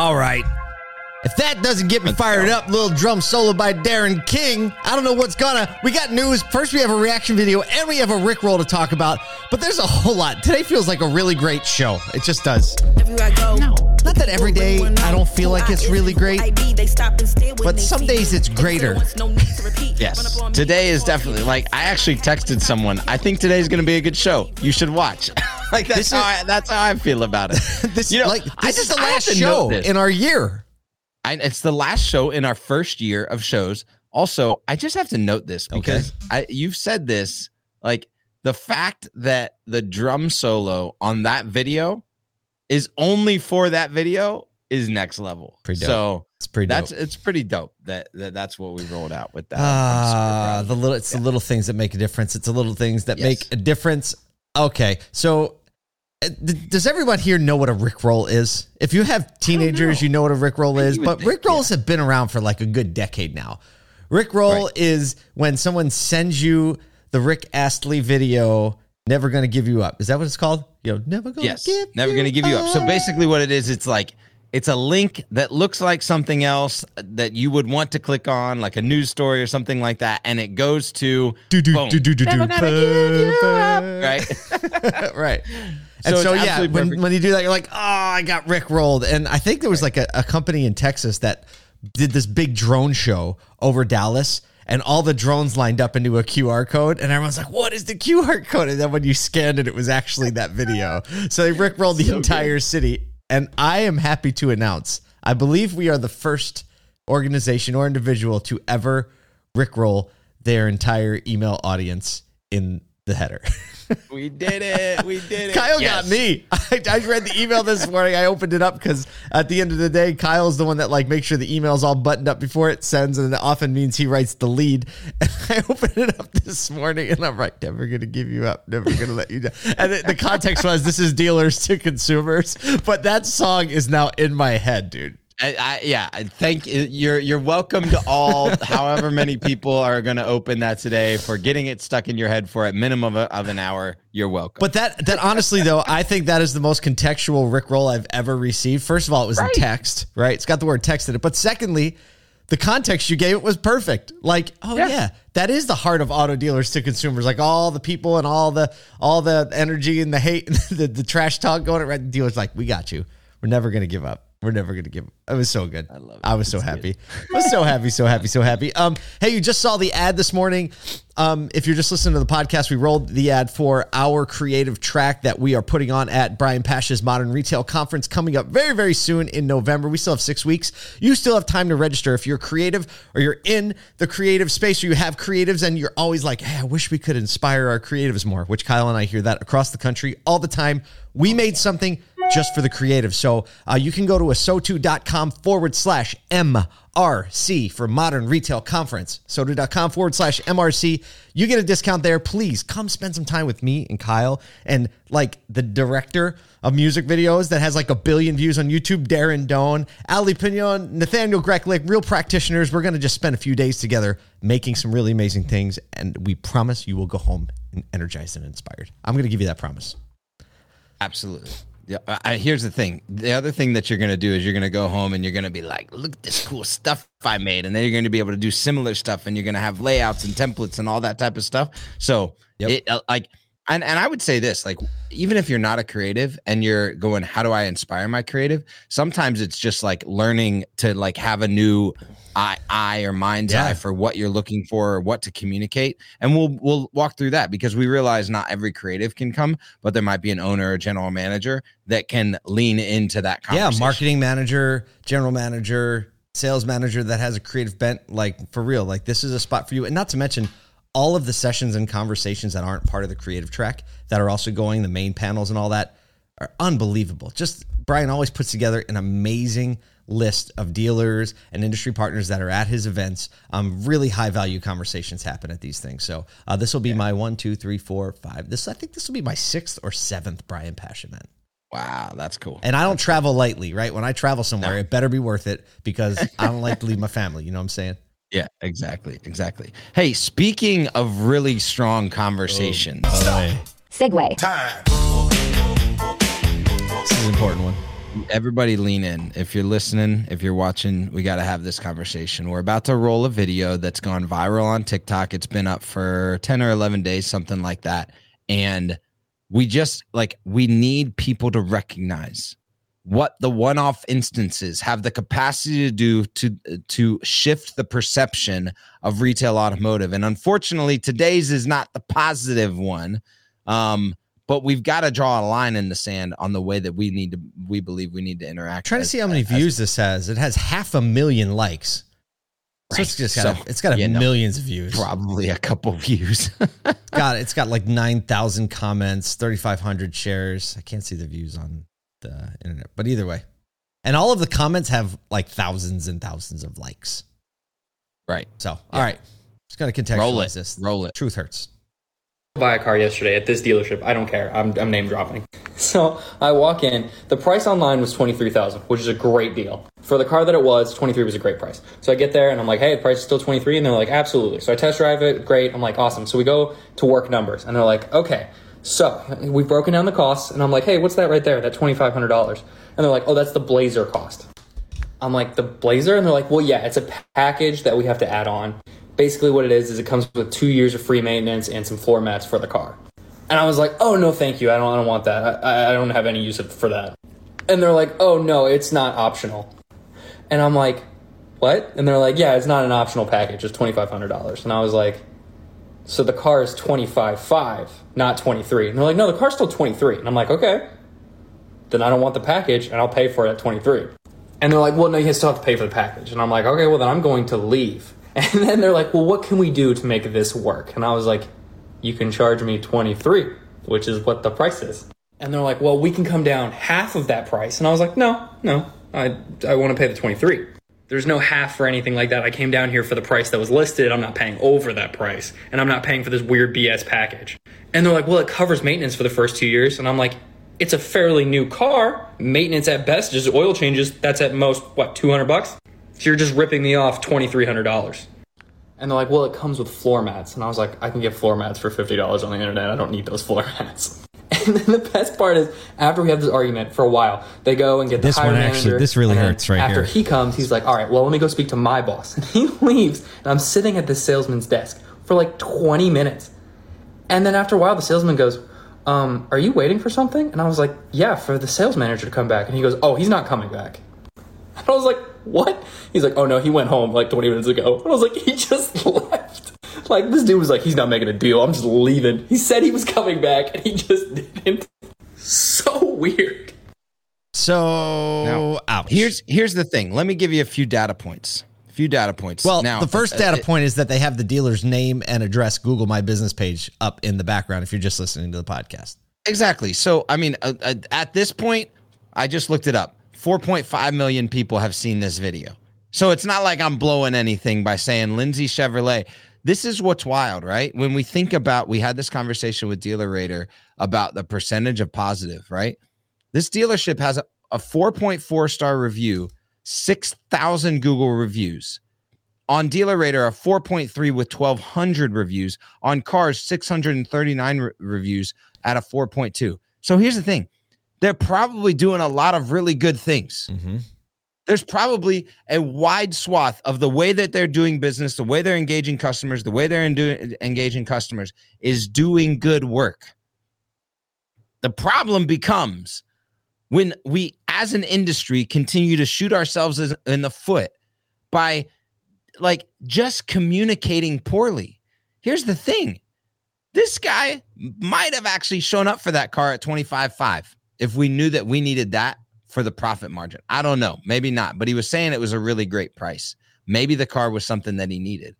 All right. If that doesn't get me fired up, little drum solo by Darren King, I don't know what's gonna. We got news. First, we have a reaction video and we have a Rick roll to talk about, but there's a whole lot. Today feels like a really great show. It just does. No, not that every day I don't feel like it's really great, but some days it's greater. Yes. Today is definitely like I actually texted someone. I think today's going to be a good show. You should watch. like that's This how is- I, that's how I feel about it. This, You know, like, I this is the last show in our year. I, it's the last show in our first year of shows. Also, I just have to note this because I you've said this like the fact that the drum solo on that video is only for that video is next level. Pretty dope. So It's pretty dope. that's it's pretty dope that, that that's what we rolled out with that. Ah, super the little it's the little things that make a difference. It's the little things that Yes. make a difference. Okay, so uh, does everyone here know what a Rickroll is? If you have teenagers, know. you know what a Rickroll is. But think, Rickrolls have been around for like a good decade now. Rickroll Right. is when someone sends you the Rick Astley video. Never gonna give you up. Is that what it's called? You know, never gonna yes give. never gonna give you up so basically what it is it's like it's a link that looks like something else that you would want to click on like a news story or something like that and it goes to do do do do do do. right right. And it's so, yeah, when, when you do that, you're like, oh, I got Rick rolled. And I think there was like a, a company in Texas that did this big drone show over Dallas. And all the drones lined up into a QR code, and everyone's like, "What is the QR code?" And then when you scanned it, it was actually that video. So they Rick rolled the entire city, and I am happy to announce, I believe we are the first organization or individual to ever Rickroll their entire email audience in the header. we did it we did it Kyle Yes. got me. I, I read the email this morning. I opened it up because at the end of the day, Kyle's the one that like makes sure the email's all buttoned up before it sends, and it often means he writes the lead. And I opened it up this morning, and I'm like, never gonna give you up, never gonna let you down. And it, the context was this is dealers to consumers, but that song is now in my head, dude. I, I, yeah, I thank you. You're you're welcome to all however many people are going to open that today for getting it stuck in your head for a minimum of, of an hour. You're welcome. But that that honestly though, I think that is the most contextual Rick roll I've ever received. First of all, it was in text, right? It's got the word text in it. But secondly, the context you gave it was perfect. Like, oh yeah. Yeah. that is the heart of auto dealers to consumers. Like all the people and all the all the energy and the hate and the, the trash talk going around. The dealers like, we got you. We're never gonna give up. We're never gonna give. It was so good. I love it. I was so happy. I was so happy, so happy, so happy. Um, hey, you just saw the ad this morning. Um, if you're just listening to the podcast, we rolled the ad for our creative track that we are putting on at Brian Pasch's Modern Retail Conference coming up very, very soon in November. We still have six weeks. You still have time to register if you're creative or you're in the creative space or you have creatives and you're always like, hey, I wish we could inspire our creatives more, which Kyle and I hear that across the country all the time. We made something just for the creative. So uh, you can go to asotu.com forward slash MRC for Modern Retail Conference. Sotu.com forward slash MRC. You get a discount there. Please come spend some time with me and Kyle and like the director of music videos that has like a billion views on YouTube, Darren Doane, Ali Pignon, Nathaniel Greklick, real practitioners. We're going to just spend a few days together making some really amazing things. And we promise you will go home energized and inspired. I'm going to give you that promise. Absolutely. Yeah. I, here's the thing. The other thing that you're gonna do is you're gonna go home and you're gonna be like, "Look at this cool stuff I made," and then you're gonna be able to do similar stuff, and you're gonna have layouts and templates and all that type of stuff. So, Yep. it uh, like, and and I would say this, like, even if you're not a creative and you're going, "How do I inspire my creative?" Sometimes it's just like learning to like have a new eye, eye or mind's Yeah. eye for what you're looking for or what to communicate, and we'll we'll walk through that because we realize not every creative can come, but there might be an owner or general manager that can lean into that Yeah, marketing manager, general manager, sales manager that has a creative bent, like for real, like this is a spot for you. And not to mention all of the sessions and conversations that aren't part of the creative track that are also going, the main panels and all that are unbelievable. Just Brian always puts together an amazing list of dealers and industry partners that are at his events. Um, really high value conversations happen at these things. So uh, this will be my one, two, three, four, five. This I think this will be my sixth or seventh Brian Pasch event. Wow, that's cool. And I don't travel lightly, right? When I travel somewhere, it better be worth it because I don't like to leave my family. You know what I'm saying? Yeah, exactly, exactly. Hey, speaking of really strong conversations, oh, segue. Time. This is an important one. everybody lean in. If you're listening, if you're watching, we got to have this conversation. We're about to roll a video that's gone viral on TikTok. It's been up for 10 or 11 days, something like that. And we just like, we need people to recognize what the one-off instances have the capacity to do to to shift the perception of retail automotive and unfortunately today's is not the positive one um, but we've got to draw a line in the sand on the way that we need to we believe we need to interact trying as, to see how many as, views this has it has half a million likes so right. it's just got so, it's got yeah, millions of views. Probably a couple views. got it. It's got like nine thousand comments, thirty five hundred shares. I can't see the views on Uh, the internet. But either way, and all of the comments have like thousands and thousands of likes. Right. So, yeah. all right, just gotta contextualize Roll it. this. Roll it. Truth hurts. Buy a car yesterday at this dealership. I don't care. I'm, I'm name dropping. So I walk in. The price online was twenty three thousand, which is a great deal for the car that it was. Twenty three was a great price. So I get there and I'm like, hey, the price is still twenty three, and they're like, absolutely. So I test drive it. Great. I'm like, awesome. So we go to work numbers, and they're like, okay. So we've broken down the costs, and I'm like, hey, what's that right there? That $2,500. And they're like, oh, that's the Blazer cost. I'm like, the Blazer? And they're like, well, yeah, it's a package that we have to add on. Basically, what it is, is it comes with two years of free maintenance and some floor mats for the car. And I was like, oh, no, thank you. I don't, I don't want that. I, I don't have any use for that. And they're like, oh, no, it's not optional. And I'm like, what? And they're like, yeah, it's not an optional package. It's $2,500. And I was like, so the car is 25.5, not 23. And they're like, no, the car's still 23. And I'm like, okay, then I don't want the package and I'll pay for it at 23. And they're like, well, no, you still have to pay for the package. And I'm like, okay, well, then I'm going to leave. And then they're like, well, what can we do to make this work? And I was like, you can charge me 23, which is what the price is. And they're like, well, we can come down half of that price. And I was like, no, no, I, I want to pay the 23. There's no half or anything like that. I came down here for the price that was listed. I'm not paying over that price. And I'm not paying for this weird BS package. And they're like, well, it covers maintenance for the first two years. And I'm like, it's a fairly new car. Maintenance at best, just oil changes. That's at most, what, 200 bucks? So you're just ripping me off $2,300. And they're like, well, it comes with floor mats. And I was like, I can get floor mats for $50 on the internet. I don't need those floor mats. And then the best part is, after we have this argument for a while, they go and get the this one manager. Actually, this really hurts right after here. After he comes, he's like, "All right, well, let me go speak to my boss." And he leaves, and I'm sitting at the salesman's desk for like 20 minutes. And then after a while, the salesman goes, um, "Are you waiting for something?" And I was like, "Yeah, for the sales manager to come back." And he goes, "Oh, he's not coming back." And I was like, "What?" He's like, "Oh no, he went home like 20 minutes ago." And I was like, "He just left." Like this dude was like, "He's not making a deal. I'm just leaving." He said he was coming back, and he just didn't so weird. So now, ouch. here's here's the thing. Let me give you a few data points. A few data points. Well, now, the first uh, data uh, point is that they have the dealer's name and address Google My Business page up in the background if you're just listening to the podcast. Exactly. So, I mean, uh, uh, at this point, I just looked it up. 4.5 million people have seen this video. So it's not like I'm blowing anything by saying Lindsay Chevrolet this is what's wild, right? When we think about, we had this conversation with DealerRater about the percentage of positive, right? This dealership has a, a 4.4 star review, 6,000 Google reviews. On DealerRater, a 4.3 with 1,200 reviews. On cars, 639 re- reviews at a 4.2. So here's the thing they're probably doing a lot of really good things. Mm-hmm there's probably a wide swath of the way that they're doing business, the way they're engaging customers, the way they're engaging customers is doing good work. The problem becomes when we, as an industry, continue to shoot ourselves in the foot by like just communicating poorly. Here's the thing this guy might have actually shown up for that car at 25.5 if we knew that we needed that for the profit margin. I don't know, maybe not, but he was saying it was a really great price. Maybe the car was something that he needed.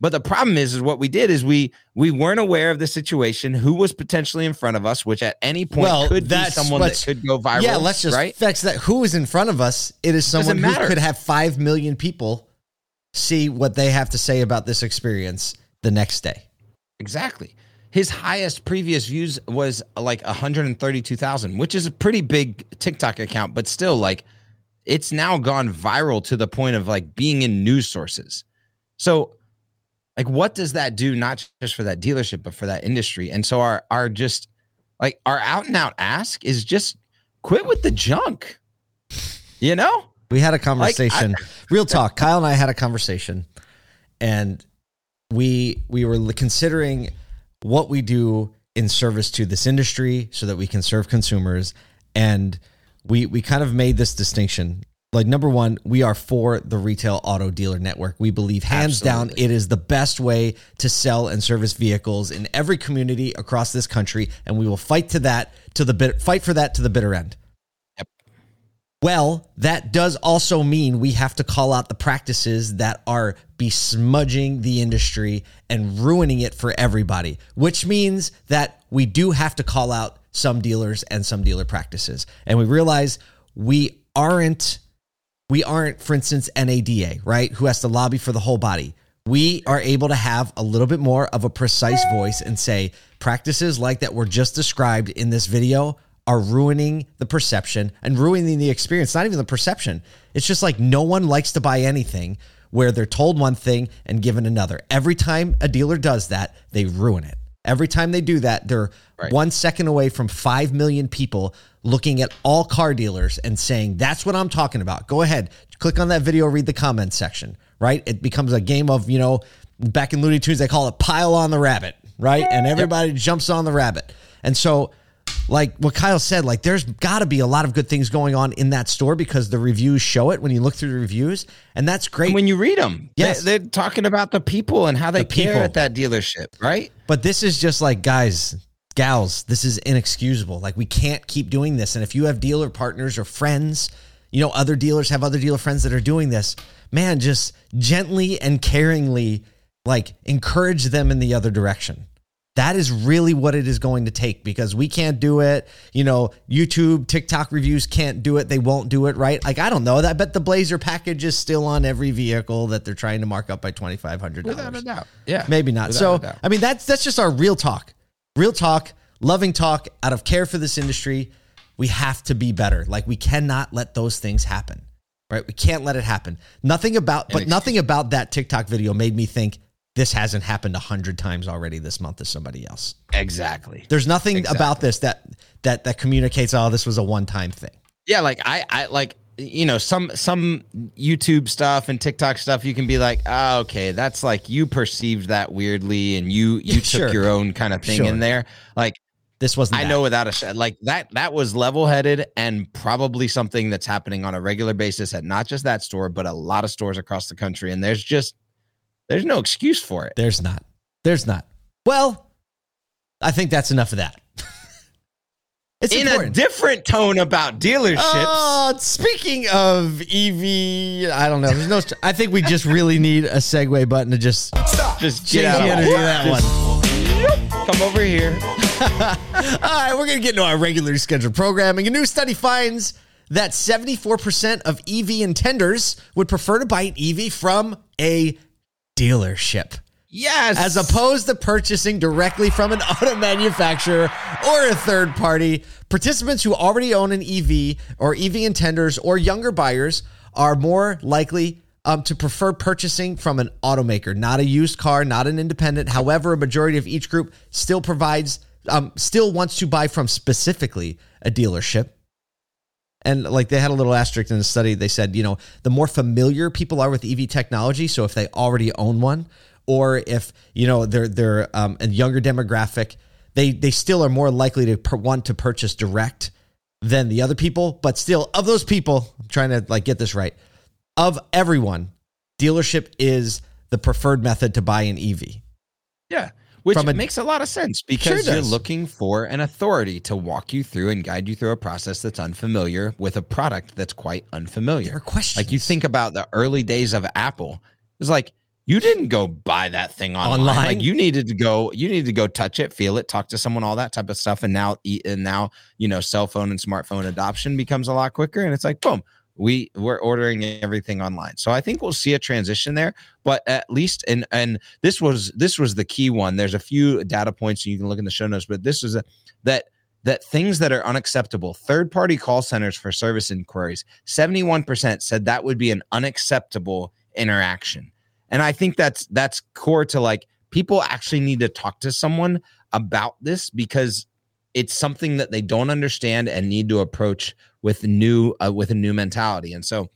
But the problem is, is what we did is we we weren't aware of the situation, who was potentially in front of us, which at any point well, could be someone that could go viral. Yeah, let's just right? fix that. Who is in front of us? It is someone who could have five million people see what they have to say about this experience the next day. Exactly his highest previous views was like 132,000, which is a pretty big TikTok account, but still like it's now gone viral to the point of like being in news sources. So like what does that do not just for that dealership but for that industry? And so our our just like our out and out ask is just quit with the junk. You know? We had a conversation. Like, I, Real talk. Kyle and I had a conversation, and we we were considering what we do in service to this industry so that we can serve consumers and we we kind of made this distinction like number one we are for the retail auto dealer network we believe hands Absolutely. down it is the best way to sell and service vehicles in every community across this country and we will fight to that to the bit fight for that to the bitter end. Well that does also mean we have to call out the practices that are besmudging the industry and ruining it for everybody which means that we do have to call out some dealers and some dealer practices and we realize we aren't we aren't, for instance, NADA, right? Who has to lobby for the whole body. We are able to have a little bit more of a precise voice and say practices like that were just described in this video are ruining the perception and ruining the experience. Not even the perception. It's just like no one likes to buy anything where they're told one thing and given another. Every time a dealer does that, they ruin it. Every time they do that, they're right. one second away from 5 million people looking at all car dealers and saying, that's what I'm talking about. Go ahead, click on that video, read the comments section, right? It becomes a game of, you know, back in Looney Tunes, they call it pile on the rabbit, right? And everybody yep. jumps on the rabbit. And so, like what Kyle said, like there's got to be a lot of good things going on in that store because the reviews show it when you look through the reviews, and that's great. And when you read them, yes, they, are talking about the people and how they the care at that dealership, right? But this is just like guys, gals, this is inexcusable. Like we can't keep doing this. And if you have dealer partners or friends, you know, other dealers have other dealer friends that are doing this, man, just gently and caringly like encourage them in the other direction. That is really what it is going to take because we can't do it. You know, YouTube, TikTok reviews can't do it. They won't do it, right? Like, I don't know. I bet the Blazer package is still on every vehicle that they're trying to mark up by $2,500. Without a doubt. Yeah. Maybe not. Without so, I mean, that's, that's just our real talk real talk, loving talk out of care for this industry. We have to be better. Like we cannot let those things happen. Right? We can't let it happen. Nothing about but nothing about that TikTok video made me think this hasn't happened a hundred times already this month to somebody else. Exactly. There's nothing exactly. about this that that that communicates, oh, this was a one time thing. Yeah, like I I like you know some some youtube stuff and tiktok stuff you can be like oh, okay that's like you perceived that weirdly and you you took sure. your own kind of thing sure. in there like this wasn't i that. know without a sh- like that that was level-headed and probably something that's happening on a regular basis at not just that store but a lot of stores across the country and there's just there's no excuse for it there's not there's not well i think that's enough of that it's in important. a different tone about dealerships. Uh, speaking of EV, I don't know. There's no. I think we just really need a segue button to just stop. Just get out of that just, one. Come over here. All right, we're gonna get into our regularly scheduled programming. A new study finds that 74% of EV intenders would prefer to buy an EV from a dealership. Yes. As opposed to purchasing directly from an auto manufacturer or a third party, participants who already own an EV or EV intenders or younger buyers are more likely um, to prefer purchasing from an automaker, not a used car, not an independent. However, a majority of each group still provides, um, still wants to buy from specifically a dealership. And like they had a little asterisk in the study, they said, you know, the more familiar people are with EV technology, so if they already own one, or if you know they're they're um, a younger demographic, they they still are more likely to per- want to purchase direct than the other people. But still, of those people, I'm trying to like get this right. Of everyone, dealership is the preferred method to buy an EV. Yeah. Which a, makes a lot of sense because sure you're looking for an authority to walk you through and guide you through a process that's unfamiliar with a product that's quite unfamiliar. There are questions. Like you think about the early days of Apple. It's like you didn't go buy that thing online. online. Like you needed to go, you needed to go touch it, feel it, talk to someone, all that type of stuff. And now, and now, you know, cell phone and smartphone adoption becomes a lot quicker. And it's like, boom, we we're ordering everything online. So I think we'll see a transition there. But at least, and and this was this was the key one. There's a few data points you can look in the show notes, but this is a, that that things that are unacceptable, third party call centers for service inquiries, 71% said that would be an unacceptable interaction. And I think that's that's core to like people actually need to talk to someone about this because it's something that they don't understand and need to approach with new uh, with a new mentality. And so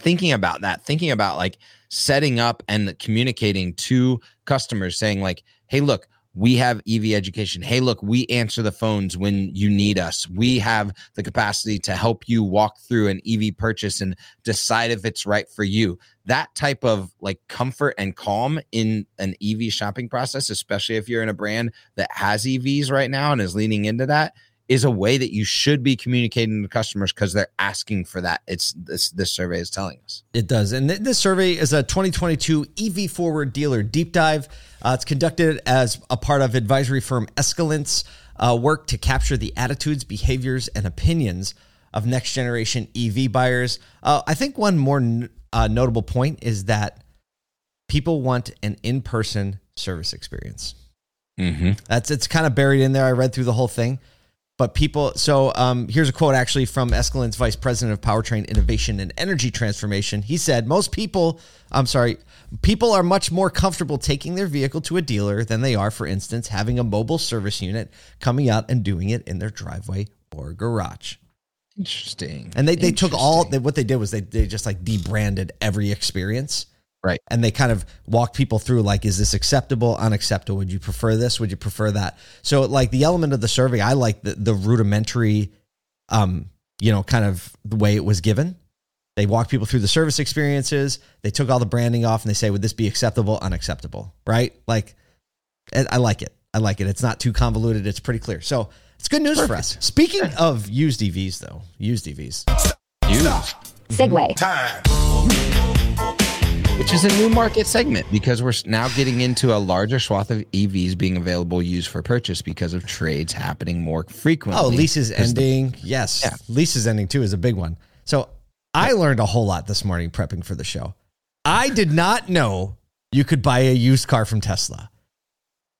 thinking about that, thinking about like setting up and communicating to customers saying like, "Hey, look, we have EV education. Hey, look, we answer the phones when you need us. We have the capacity to help you walk through an EV purchase and decide if it's right for you. That type of like comfort and calm in an EV shopping process, especially if you're in a brand that has EVs right now and is leaning into that, is a way that you should be communicating to customers because they're asking for that. It's this this survey is telling us. It does. And th- this survey is a 2022 EV Forward Dealer Deep Dive. Uh, it's conducted as a part of advisory firm Escalent's uh, work to capture the attitudes, behaviors, and opinions of next generation EV buyers. Uh, I think one more n- uh, notable point is that people want an in person service experience. Mm-hmm. That's it's kind of buried in there. I read through the whole thing. But people, so um, here's a quote actually from Escalent's vice president of powertrain innovation and energy transformation. He said, Most people, I'm sorry, people are much more comfortable taking their vehicle to a dealer than they are, for instance, having a mobile service unit coming out and doing it in their driveway or garage. Interesting. And they, they took all, they, what they did was they, they just like debranded every experience. Right. And they kind of walk people through like, is this acceptable, unacceptable? Would you prefer this? Would you prefer that? So like the element of the survey, I like the, the rudimentary, um, you know, kind of the way it was given. They walk people through the service experiences. They took all the branding off and they say, would this be acceptable, unacceptable? Right. Like, I I like it. I like it. It's not too convoluted. It's pretty clear. So it's good news for us. Speaking of used EVs, though, used EVs. Used. segue. Which is a new market segment because we're now getting into a larger swath of EVs being available used for purchase because of trades happening more frequently. Oh, leases 'Cause the- ending. yes. Yeah. Leases ending too is a big one. So I learned a whole lot this morning prepping for the show. I did not know you could buy a used car from Tesla.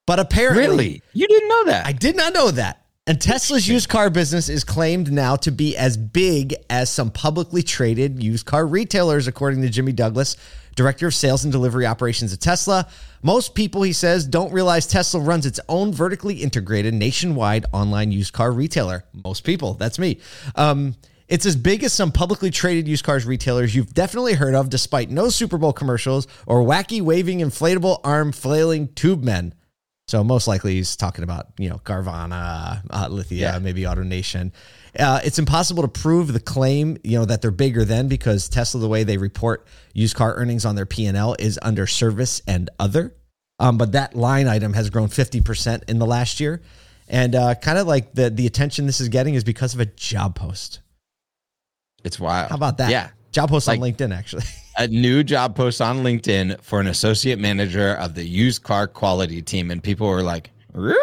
But apparently, really? You didn't know that? I did not know that. And Tesla's used car business is claimed now to be as big as some publicly traded used car retailers, according to Jimmy Douglas, director of sales and delivery operations at Tesla. Most people, he says, don't realize Tesla runs its own vertically integrated nationwide online used car retailer. Most people, that's me. Um, it's as big as some publicly traded used cars retailers you've definitely heard of, despite no Super Bowl commercials or wacky waving inflatable arm flailing tube men. So most likely he's talking about you know Carvana, uh, Lithia, Yeah. maybe AutoNation. Uh, it's impossible to prove the claim you know that they're bigger than because Tesla the way they report used car earnings on their P and L is under service and other. Um, but that line item has grown fifty percent in the last year, and uh, kind of like the the attention this is getting is because of a job post. it's wild. How about that? Yeah. job post on LinkedIn actually. a new job post on LinkedIn for an associate manager of the used car quality team, and people were like, "Rrr?"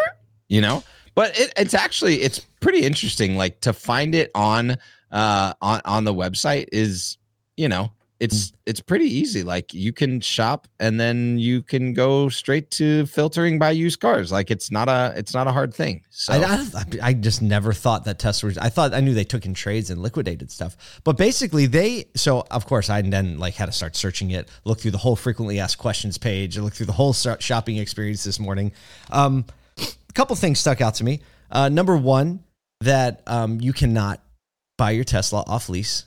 you know. But it, it's actually it's pretty interesting. Like to find it on uh on on the website is you know it's it's pretty easy. Like you can shop and then you can go straight to filtering by used cars. Like it's not a it's not a hard thing. So I, I, I just never thought that Tesla was. I thought I knew they took in trades and liquidated stuff, but basically they. So of course I then like had to start searching it, look through the whole frequently asked questions page, and look through the whole shopping experience this morning. Um, a couple things stuck out to me. Uh, number one, that um, you cannot buy your Tesla off lease.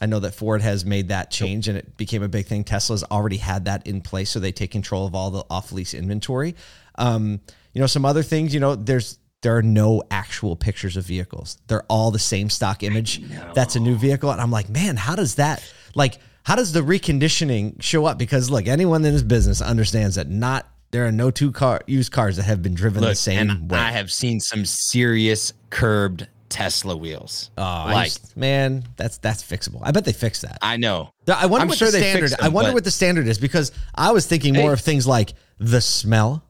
I know that Ford has made that change and it became a big thing. Tesla's already had that in place, so they take control of all the off lease inventory. Um, you know, some other things, you know, there's there are no actual pictures of vehicles. They're all the same stock image. That's a new vehicle. And I'm like, man, how does that like how does the reconditioning show up? Because look, anyone in this business understands that not there are no two car used cars that have been driven the look, same and way. I have seen some serious curbed Tesla wheels. Oh, like just- man, that's that's fixable. I bet they fixed that. I know. I wonder I'm what sure the standard. fixed I wonder what the standard is because I was thinking more Hey. of things like the smell,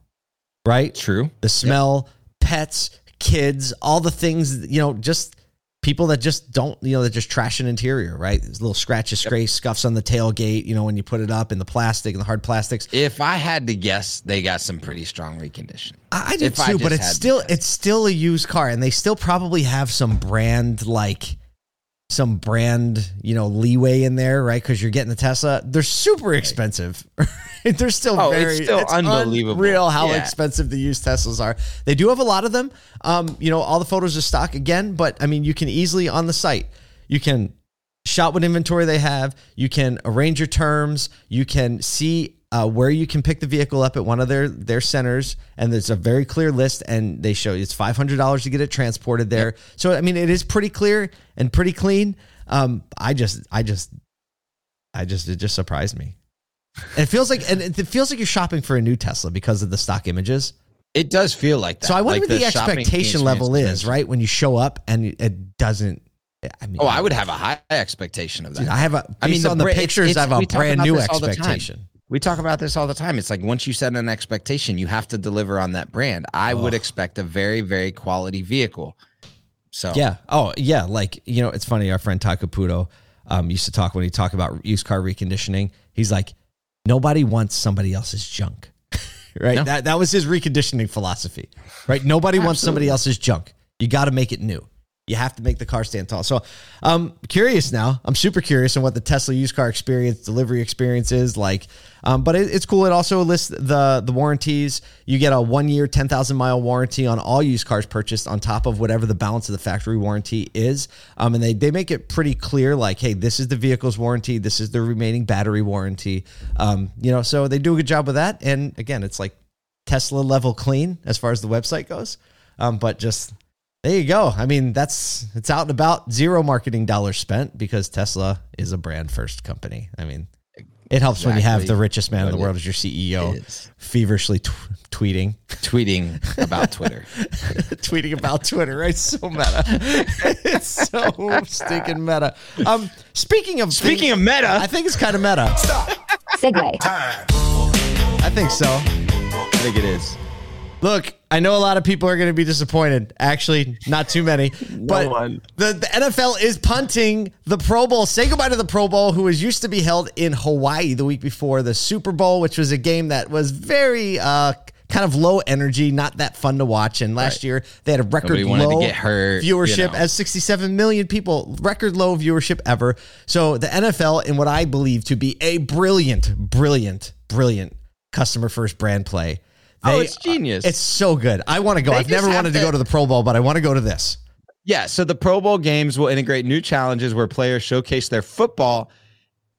right? True. The smell, pets, kids, all the things. You know, just people that just don't. You know, that just trash an interior, right? There's little scratches, scrapes, scuffs on the tailgate. You know, when you put it up in the plastic and the hard plastics. If I had to guess, they got some pretty strong reconditioning. I, I did If I too, but it's still it's still a used car, and they still probably have some brand like some brand, you know, leeway in there, right? Because you're getting the Tesla. They're super expensive. they're still Oh, very it's still unbelievable. Real how Yeah. expensive the used Teslas are. They do have a lot of them. Um, you know, all the photos are stock again, but I mean, you can easily on the site, you can shop what inventory they have. You can arrange your terms. You can see uh, where you can pick the vehicle up at one of their their centers, and there's a very clear list. And they show you it's five hundred dollars to get it transported there. So I mean, it is pretty clear and pretty clean. Um, I just, I just, I just, it just surprised me. And it feels like, and it feels like you're shopping for a new Tesla because of the stock images. It does feel like that. So I wonder Like what the, shopping expectation level is, right? When you show up and it doesn't. I mean, Oh, I would have a high expectation of that. Dude, I have a. I mean, based the on the bra- it's- pictures, it's- I have a brand new this all the time. expectation. We talk about this all the time. It's like once you set an expectation, you have to deliver on that brand. I would expect a very, very quality vehicle. So Yeah. Oh, yeah. Like you know, it's funny. Our friend Todd Caputo um, used to talk when he talked about used car reconditioning. He's like, nobody wants somebody else's junk, right? No. That that was his reconditioning philosophy, right? Nobody wants somebody else's junk. You got to make it new. You have to make the car stand tall. So I'm curious now. I'm super curious on what the Tesla used car experience, delivery experience is like. Um, but it, it's cool. It also lists the the warranties. You get a one year, ten thousand mile warranty on all used cars purchased, on top of whatever the balance of the factory warranty is. Um, and they they make it pretty clear, like, hey, this is the vehicle's warranty. This is the remaining battery warranty. Um, you know, so they do a good job with that. And again, it's like Tesla level clean as far as the website goes. Um, but just there you go. I mean, that's it's out and about. Zero marketing dollars spent because Tesla is a brand first company. I mean, it helps when you have the richest man in the world as your CEO feverishly t- tweeting, tweeting about Twitter. tweeting about Twitter. Right? So meta. it's so stinking meta. Um, speaking of Speaking of meta, I think it's kind of meta. Segue. I think so. I think it is. Look, I know a lot of people are going to be disappointed. Actually, not too many. but one. The, the NFL is punting the Pro Bowl. Say goodbye to the Pro Bowl, who was used to be held in Hawaii the week before the Super Bowl, which was a game that was very uh, kind of low energy, not that fun to watch. And last Right. year they had a record Nobody to low get hurt, you viewership know. as 67 million people, record low viewership ever. So the NFL, in what I believe to be a brilliant, brilliant, brilliant customer first brand play. Oh, it's genius. It's so good. I want to go. They I've never wanted to to- go to the Pro Bowl, but I want to go to this. Yeah, so the Pro Bowl games will integrate new challenges where players showcase their football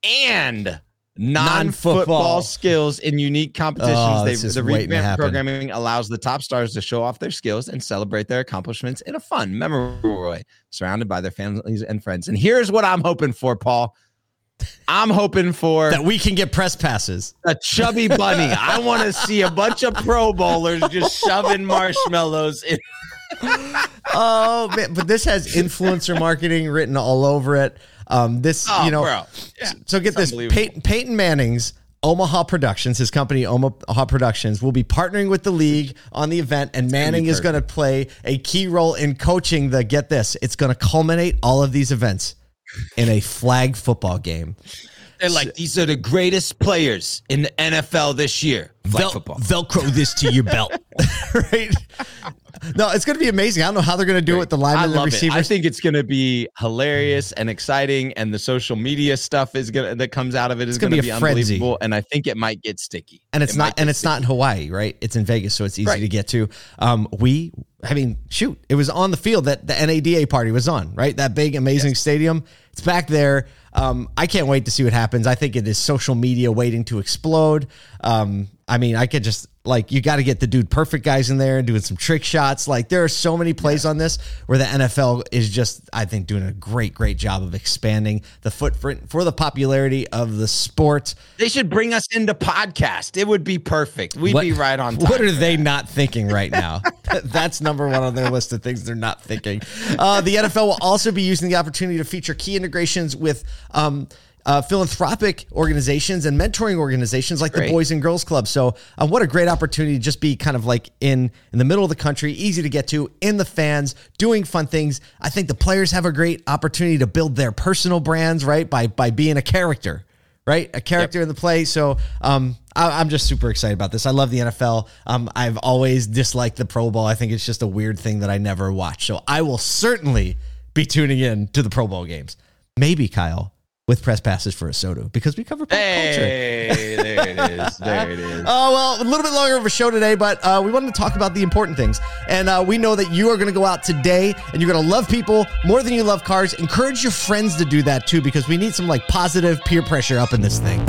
and Non-football. non-football skills in unique competitions. Oh, they, the revamped programming allows the top stars to show off their skills and celebrate their accomplishments in a fun, memorable way, surrounded by their families and friends. And here's what I'm hoping for, Paul. I'm hoping for That we can get press passes. a chubby bunny. I want to see a bunch of Pro Bowlers just shoving marshmallows in. Oh man, but this has influencer marketing written all over it. Um, this, Oh, you know. Yeah, so get this. Peyton, Peyton Manning's Omaha Productions, his company Omaha Productions, will be partnering with the league on the event, and Manning is going to play a key role in coaching the. Get this: it's going to culminate all of these events in a flag football game. They're like, these are the greatest players in the NFL this year. Flag Vel- football. Velcro this to your belt, right? No, it's going to be amazing. I don't know how they're going to do it with the linemen and the it. I think it's going to be hilarious and exciting, and the social media stuff is gonna that comes out of it is gonna be be, frenzy. unbelievable. And I think it might get sticky. and it's It not and it's not in Hawaii, right? It's in Vegas, so it's easy Right. to get to. Um, we, I mean, shoot, it was on the field that the NADA party was on, right? That big, amazing stadium. It's back there. Um, I can't wait to see what happens. I think it is social media waiting to explode. Um, I mean, I could just like you got to get the dude perfect guys in there and doing some trick shots. Like there are so many plays on this where the NFL is just, I think, doing a great, great job of expanding the footprint for the popularity of the sport. They should bring us into podcast. It would be perfect. We'd What- be right on. What are they not thinking right now? That's number one on their list of things they're not thinking. Uh, the NFL will also be using the opportunity to feature key integrations with. Um, uh, philanthropic organizations and mentoring organizations like the Boys and Girls Club. So, uh, what a great opportunity to just be kind of like in in the middle of the country, easy to get to, in the fans, doing fun things. I think the players have a great opportunity to build their personal brands, right? By by being a character right? A character in the play. So um, I, I'm just super excited about this. I love the NFL. Um, I've always disliked the Pro Bowl. I think it's just a weird thing that I never watch. So I will certainly be tuning in to the Pro Bowl games. maybe Kyle with press passes for ASOTU because we cover pop culture. Hey, there it is. There it is. Oh, well, a little bit longer of a show today, but uh, we wanted to talk about the important things. And uh, we know that you are going to go out today and you're going to love people more than you love cars. Encourage your friends to do that too because we need some like positive peer pressure up in this thing.